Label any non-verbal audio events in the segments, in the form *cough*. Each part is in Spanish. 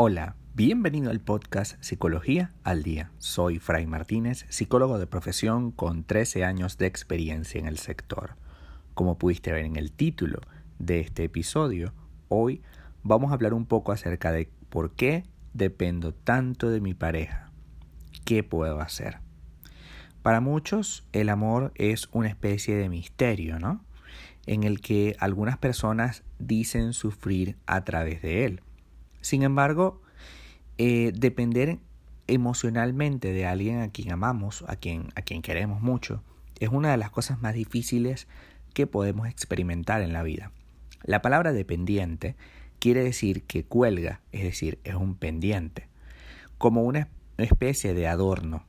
Hola, bienvenido al podcast Psicología al Día. Soy Fray Martínez, psicólogo de profesión con 13 años de experiencia en el sector. Como pudiste ver en el título de este episodio, hoy vamos a hablar un poco acerca de por qué dependo tanto de mi pareja. ¿Qué puedo hacer? Para muchos el amor es una especie de misterio, ¿no? En el que algunas personas dicen sufrir a través de él sin embargo, eh, depender emocionalmente de alguien a quien amamos, a quien, a quien queremos mucho, es una de las cosas más difíciles que podemos experimentar en la vida. La palabra dependiente quiere decir que cuelga, es decir, es un pendiente, como una especie de adorno.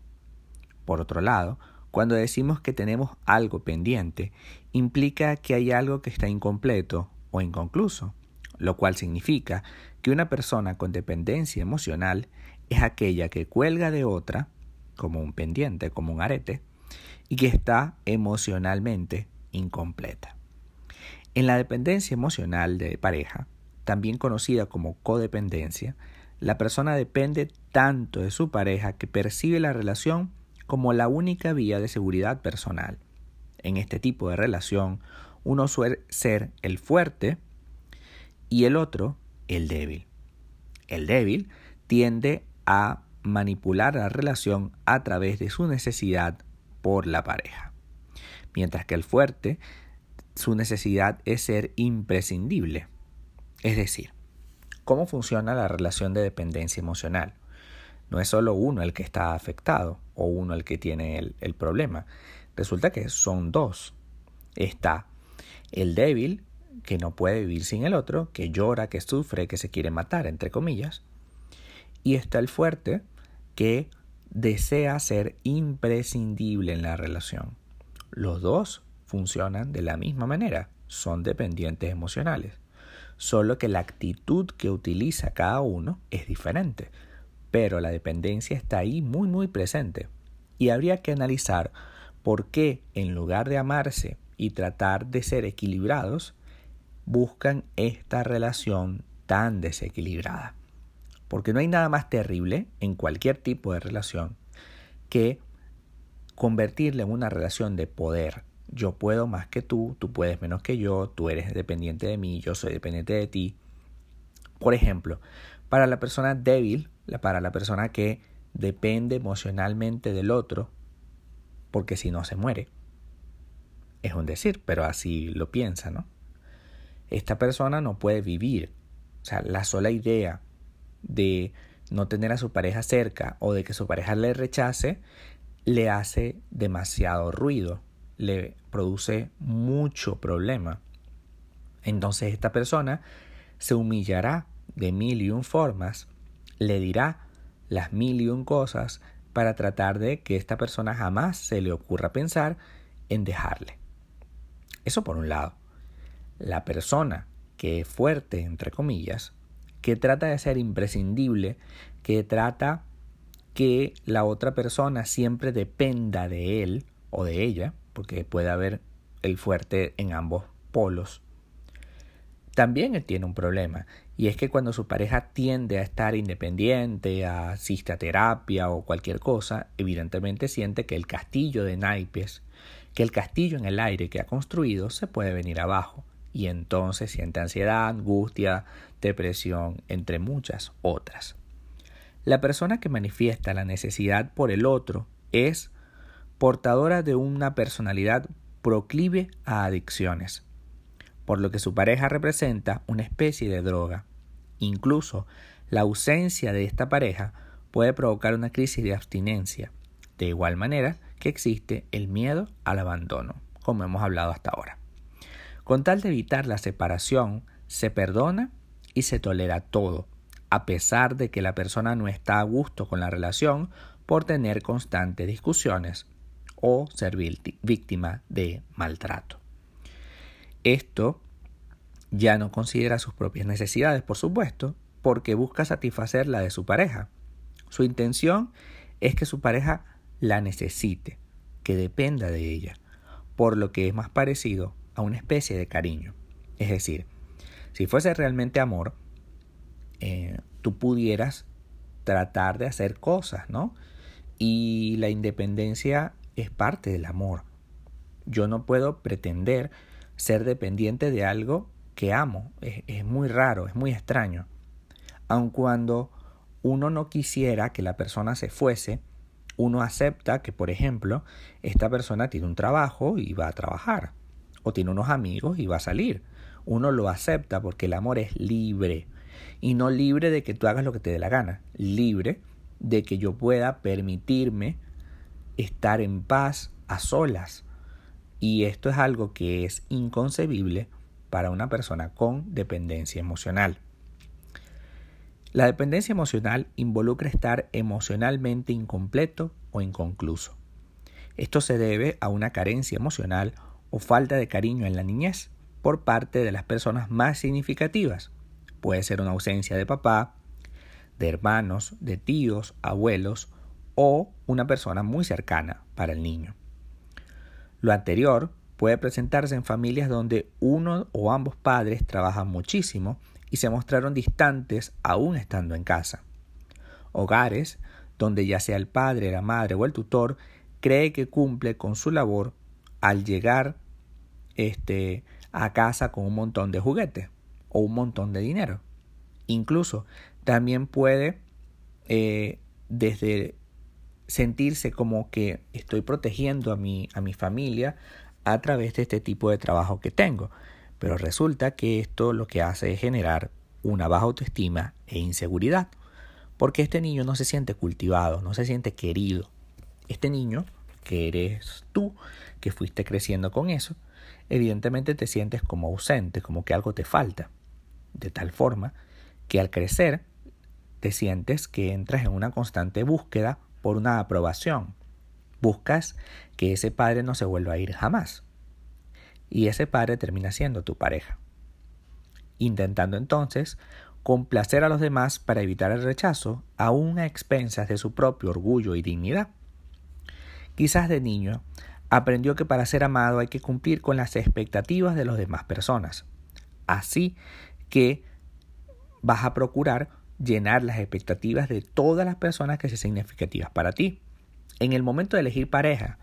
Por otro lado, cuando decimos que tenemos algo pendiente, implica que hay algo que está incompleto o inconcluso lo cual significa que una persona con dependencia emocional es aquella que cuelga de otra, como un pendiente, como un arete, y que está emocionalmente incompleta. En la dependencia emocional de pareja, también conocida como codependencia, la persona depende tanto de su pareja que percibe la relación como la única vía de seguridad personal. En este tipo de relación, uno suele ser el fuerte y el otro el débil. El débil tiende a manipular la relación a través de su necesidad por la pareja, mientras que el fuerte su necesidad es ser imprescindible. Es decir, ¿cómo funciona la relación de dependencia emocional? No es solo uno el que está afectado o uno el que tiene el, el problema. Resulta que son dos. Está el débil que no puede vivir sin el otro, que llora, que sufre, que se quiere matar, entre comillas. Y está el fuerte, que desea ser imprescindible en la relación. Los dos funcionan de la misma manera, son dependientes emocionales, solo que la actitud que utiliza cada uno es diferente, pero la dependencia está ahí muy muy presente. Y habría que analizar por qué en lugar de amarse y tratar de ser equilibrados, buscan esta relación tan desequilibrada. Porque no hay nada más terrible en cualquier tipo de relación que convertirla en una relación de poder. Yo puedo más que tú, tú puedes menos que yo, tú eres dependiente de mí, yo soy dependiente de ti. Por ejemplo, para la persona débil, para la persona que depende emocionalmente del otro, porque si no se muere. Es un decir, pero así lo piensa, ¿no? Esta persona no puede vivir. O sea, la sola idea de no tener a su pareja cerca o de que su pareja le rechace le hace demasiado ruido, le produce mucho problema. Entonces esta persona se humillará de mil y un formas, le dirá las mil y un cosas para tratar de que esta persona jamás se le ocurra pensar en dejarle. Eso por un lado la persona que es fuerte, entre comillas, que trata de ser imprescindible, que trata que la otra persona siempre dependa de él o de ella, porque puede haber el fuerte en ambos polos. También él tiene un problema, y es que cuando su pareja tiende a estar independiente, a asiste a terapia o cualquier cosa, evidentemente siente que el castillo de naipes, que el castillo en el aire que ha construido se puede venir abajo y entonces siente ansiedad, angustia, depresión, entre muchas otras. La persona que manifiesta la necesidad por el otro es portadora de una personalidad proclive a adicciones, por lo que su pareja representa una especie de droga. Incluso la ausencia de esta pareja puede provocar una crisis de abstinencia, de igual manera que existe el miedo al abandono, como hemos hablado hasta ahora. Con tal de evitar la separación, se perdona y se tolera todo, a pesar de que la persona no está a gusto con la relación por tener constantes discusiones o ser víctima de maltrato. Esto ya no considera sus propias necesidades, por supuesto, porque busca satisfacer la de su pareja. Su intención es que su pareja la necesite, que dependa de ella, por lo que es más parecido una especie de cariño. Es decir, si fuese realmente amor, eh, tú pudieras tratar de hacer cosas, ¿no? Y la independencia es parte del amor. Yo no puedo pretender ser dependiente de algo que amo. Es, es muy raro, es muy extraño. Aun cuando uno no quisiera que la persona se fuese, uno acepta que, por ejemplo, esta persona tiene un trabajo y va a trabajar, o tiene unos amigos y va a salir. Uno lo acepta porque el amor es libre, y no libre de que tú hagas lo que te dé la gana, libre de que yo pueda permitirme estar en paz a solas. Y esto es algo que es inconcebible para una persona con dependencia emocional. La dependencia emocional involucra estar emocionalmente incompleto o inconcluso. Esto se debe a una carencia emocional o falta de cariño en la niñez por parte de las personas más significativas. Puede ser una ausencia de papá, de hermanos, de tíos, abuelos o una persona muy cercana para el niño. Lo anterior puede presentarse en familias donde uno o ambos padres trabajan muchísimo y se mostraron distantes aún estando en casa. Hogares donde ya sea el padre, la madre o el tutor cree que cumple con su labor al llegar este, a casa con un montón de juguetes o un montón de dinero. Incluso también puede eh, desde sentirse como que estoy protegiendo a mi, a mi familia a través de este tipo de trabajo que tengo. Pero resulta que esto lo que hace es generar una baja autoestima e inseguridad, porque este niño no se siente cultivado, no se siente querido. Este niño, que eres tú, que fuiste creciendo con eso, evidentemente te sientes como ausente, como que algo te falta, de tal forma que al crecer te sientes que entras en una constante búsqueda por una aprobación. Buscas que ese padre no se vuelva a ir jamás y ese padre termina siendo tu pareja. Intentando entonces complacer a los demás para evitar el rechazo, aún a expensas de su propio orgullo y dignidad. Quizás de niño aprendió que para ser amado hay que cumplir con las expectativas de las demás personas. Así que vas a procurar llenar las expectativas de todas las personas que sean significativas para ti. En el momento de elegir pareja,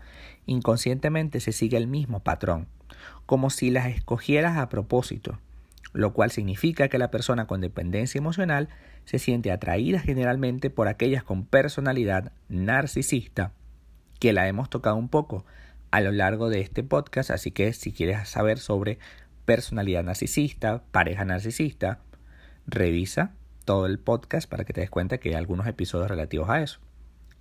inconscientemente se sigue el mismo patrón como si las escogieras a propósito, lo cual significa que la persona con dependencia emocional se siente atraída generalmente por aquellas con personalidad narcisista, que la hemos tocado un poco a lo largo de este podcast, así que si quieres saber sobre personalidad narcisista, pareja narcisista, revisa todo el podcast para que te des cuenta que hay algunos episodios relativos a eso.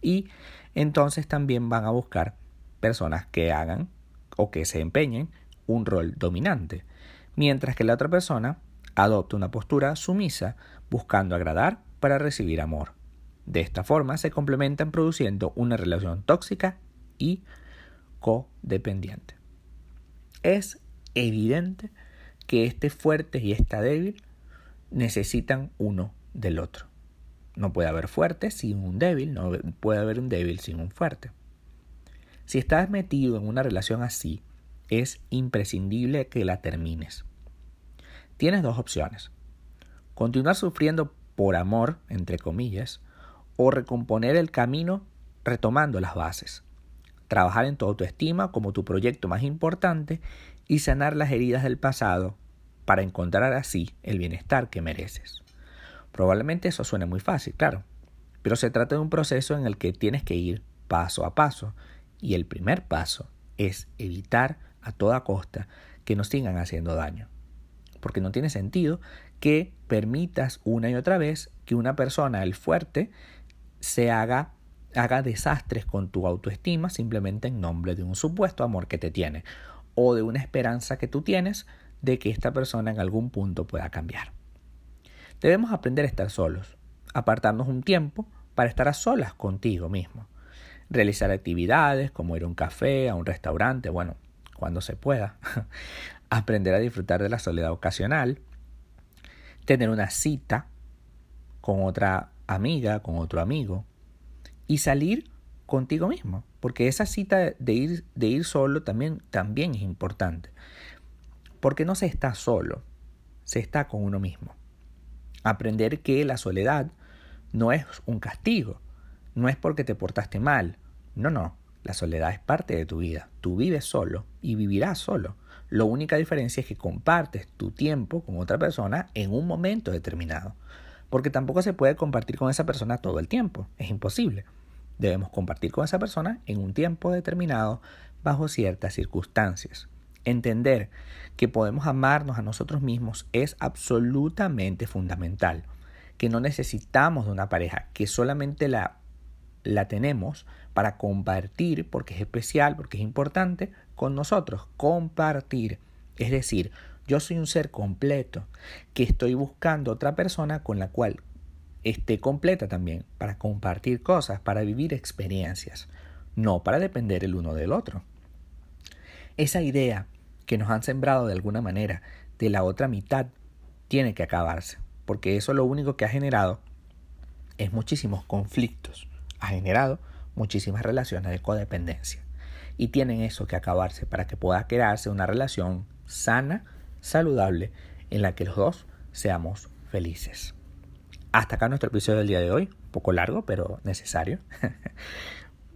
Y entonces también van a buscar personas que hagan o que se empeñen un rol dominante, mientras que la otra persona adopta una postura sumisa buscando agradar para recibir amor. De esta forma se complementan produciendo una relación tóxica y codependiente. Es evidente que este fuerte y esta débil necesitan uno del otro. No puede haber fuerte sin un débil, no puede haber un débil sin un fuerte. Si estás metido en una relación así, es imprescindible que la termines. Tienes dos opciones. Continuar sufriendo por amor, entre comillas, o recomponer el camino retomando las bases. Trabajar en tu autoestima como tu proyecto más importante y sanar las heridas del pasado para encontrar así el bienestar que mereces. Probablemente eso suene muy fácil, claro, pero se trata de un proceso en el que tienes que ir paso a paso y el primer paso es evitar a toda costa que nos sigan haciendo daño. Porque no tiene sentido que permitas una y otra vez que una persona, el fuerte, se haga, haga desastres con tu autoestima simplemente en nombre de un supuesto amor que te tiene o de una esperanza que tú tienes de que esta persona en algún punto pueda cambiar. Debemos aprender a estar solos, apartarnos un tiempo para estar a solas contigo mismo, realizar actividades como ir a un café, a un restaurante, bueno, cuando se pueda, *laughs* aprender a disfrutar de la soledad ocasional, tener una cita con otra amiga, con otro amigo, y salir contigo mismo, porque esa cita de ir, de ir solo también, también es importante, porque no se está solo, se está con uno mismo. Aprender que la soledad no es un castigo, no es porque te portaste mal, no, no, la soledad es parte de tu vida, tú vives solo y vivirás solo. La única diferencia es que compartes tu tiempo con otra persona en un momento determinado, porque tampoco se puede compartir con esa persona todo el tiempo, es imposible. Debemos compartir con esa persona en un tiempo determinado bajo ciertas circunstancias. Entender que podemos amarnos a nosotros mismos es absolutamente fundamental, que no necesitamos de una pareja, que solamente la, la tenemos para compartir porque es especial, porque es importante con nosotros, compartir. Es decir, yo soy un ser completo que estoy buscando otra persona con la cual esté completa también, para compartir cosas, para vivir experiencias, no para depender el uno del otro. Esa idea que nos han sembrado de alguna manera de la otra mitad tiene que acabarse, porque eso lo único que ha generado es muchísimos conflictos, ha generado muchísimas relaciones de codependencia y tienen eso que acabarse para que pueda crearse una relación sana, saludable, en la que los dos seamos felices. Hasta acá nuestro episodio del día de hoy, un poco largo pero necesario. *laughs*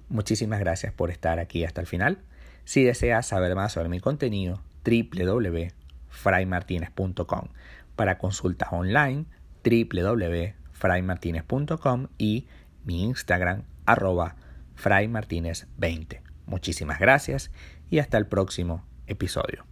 Muchísimas gracias por estar aquí hasta el final. Si deseas saber más sobre mi contenido, www.fraymartinez.com. Para consultas online, www.fraymartinez.com y mi Instagram, arroba fraymartinez20. Muchísimas gracias y hasta el próximo episodio.